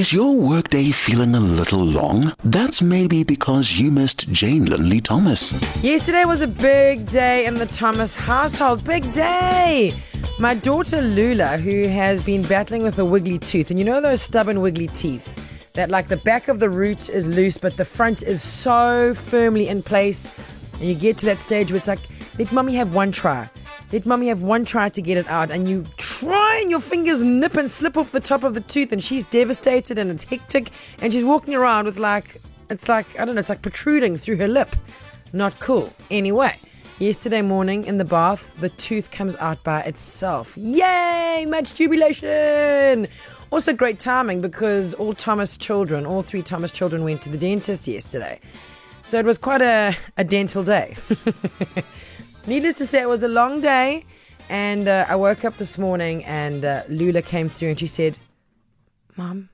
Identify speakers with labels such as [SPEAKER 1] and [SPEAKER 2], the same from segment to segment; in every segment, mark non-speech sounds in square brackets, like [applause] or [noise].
[SPEAKER 1] Is your workday feeling a little long? That's maybe because you missed Jane Linley Thomas.
[SPEAKER 2] Yesterday was a big day in the Thomas household. Big day! My daughter Lula, who has been battling with a wiggly tooth, and you know those stubborn wiggly teeth? That, like, the back of the root is loose, but the front is so firmly in place. And you get to that stage where it's like, let mommy have one try. Let mommy have one try to get it out, and you try and your fingers nip and slip off the top of the tooth, and she's devastated and it's hectic, and she's walking around with like, it's like, I don't know, it's like protruding through her lip. Not cool. Anyway, yesterday morning in the bath, the tooth comes out by itself. Yay! Much jubilation! Also, great timing because all Thomas children, all three Thomas children, went to the dentist yesterday. So it was quite a, a dental day. [laughs] Needless to say, it was a long day. And uh, I woke up this morning and uh, Lula came through and she said, Mom,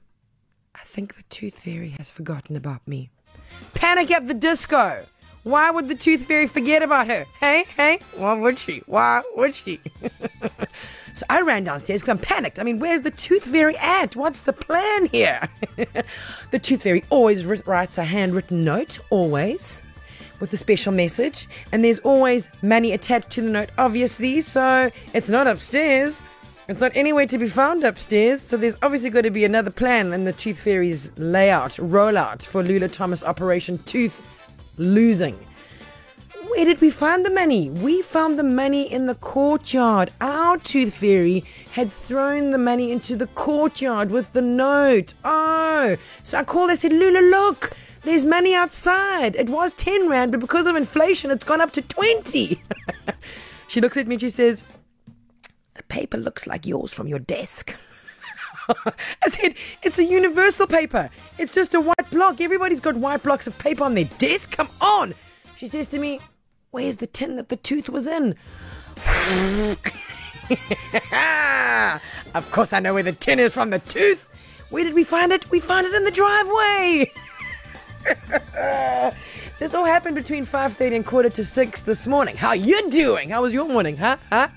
[SPEAKER 2] I think the tooth fairy has forgotten about me. Panic at the disco. Why would the tooth fairy forget about her? Hey, hey, why would she? Why would she? [laughs] so I ran downstairs because I'm panicked. I mean, where's the tooth fairy at? What's the plan here? [laughs] the tooth fairy always writes a handwritten note, always with a special message, and there's always money attached to the note, obviously, so it's not upstairs. It's not anywhere to be found upstairs, so there's obviously got to be another plan in the Tooth Fairy's layout, rollout for Lula Thomas Operation Tooth Losing. Where did we find the money? We found the money in the courtyard. Our tooth fairy had thrown the money into the courtyard with the note. Oh, so I called. I said, Lula, look, there's money outside. It was 10 Rand, but because of inflation, it's gone up to 20. [laughs] she looks at me and she says, The paper looks like yours from your desk. [laughs] I said, It's a universal paper. It's just a white block. Everybody's got white blocks of paper on their desk. Come on. She says to me, Where's the tin that the tooth was in? [laughs] of course, I know where the tin is from the tooth. Where did we find it? We found it in the driveway. [laughs] this all happened between 5.30 and quarter to 6 this morning. How you doing? How was your morning, huh? huh?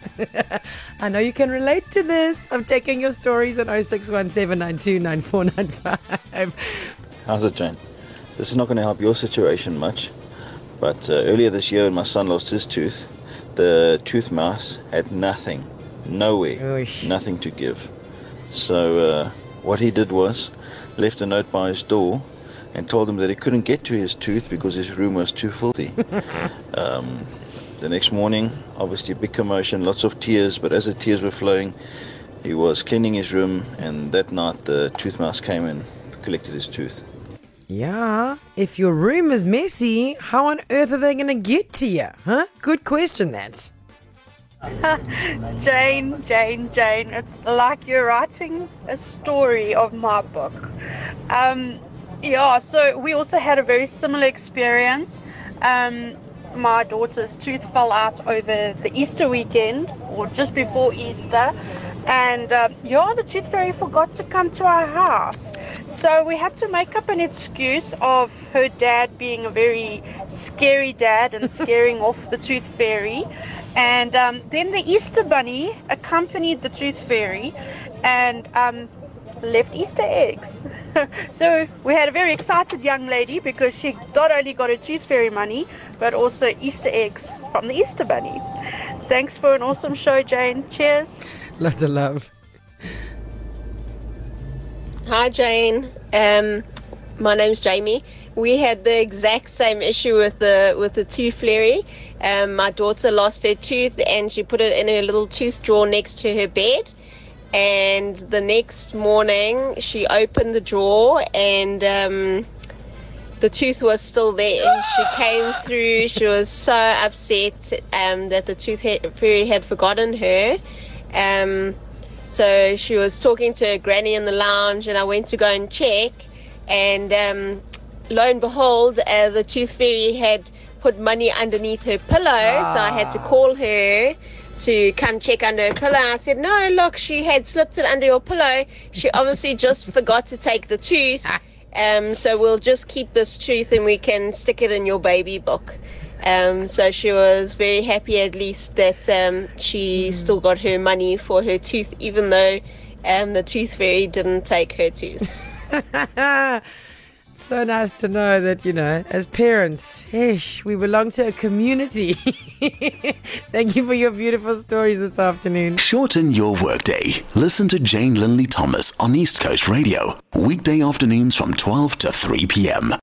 [SPEAKER 2] [laughs] I know you can relate to this. I'm taking your stories at 0617929495.
[SPEAKER 3] How's it, Jane? This is not going to help your situation much, but uh, earlier this year when my son lost his tooth, the tooth mouse had nothing, nowhere, Oish. nothing to give. So uh, what he did was left a note by his door and told him that he couldn't get to his tooth because his room was too filthy. [laughs] um, the next morning, obviously a big commotion, lots of tears, but as the tears were flowing, he was cleaning his room, and that night the tooth mouse came and collected his tooth.
[SPEAKER 2] Yeah, if your room is messy, how on earth are they going to get to you? Huh? Good question, that. [laughs]
[SPEAKER 4] Jane, Jane, Jane, it's like you're writing a story of my book. Um, yeah, so we also had a very similar experience. Um, my daughter's tooth fell out over the Easter weekend or just before Easter. And uh, yeah, the tooth fairy forgot to come to our house. So we had to make up an excuse of her dad being a very scary dad and [laughs] scaring off the tooth fairy. And um, then the Easter bunny accompanied the tooth fairy. And um, left Easter eggs. [laughs] so we had a very excited young lady because she not only got her tooth fairy money, but also Easter eggs from the Easter Bunny. Thanks for an awesome show, Jane. Cheers.
[SPEAKER 2] Lots of love.
[SPEAKER 5] Hi, Jane. Um, my name's Jamie. We had the exact same issue with the with the tooth fairy. Um, my daughter lost her tooth and she put it in her little tooth drawer next to her bed and the next morning she opened the drawer and um, the tooth was still there. She [gasps] came through. She was so upset um, that the tooth fairy had forgotten her. Um, so she was talking to her granny in the lounge, and I went to go and check. And um, lo and behold, uh, the tooth fairy had put money underneath her pillow. Ah. So I had to call her to come check under her pillow. I said, No, look, she had slipped it under your pillow. She [laughs] obviously just forgot to take the tooth. Um, so we'll just keep this tooth and we can stick it in your baby book. Um, so she was very happy at least that um, she mm. still got her money for her tooth, even though um, the tooth fairy didn't take her tooth. [laughs]
[SPEAKER 2] so nice to know that, you know, as parents, ish, we belong to a community. [laughs] Thank you for your beautiful stories this afternoon.
[SPEAKER 1] Shorten your workday. Listen to Jane Linley Thomas on East Coast Radio. Weekday afternoons from 12 to 3 p.m.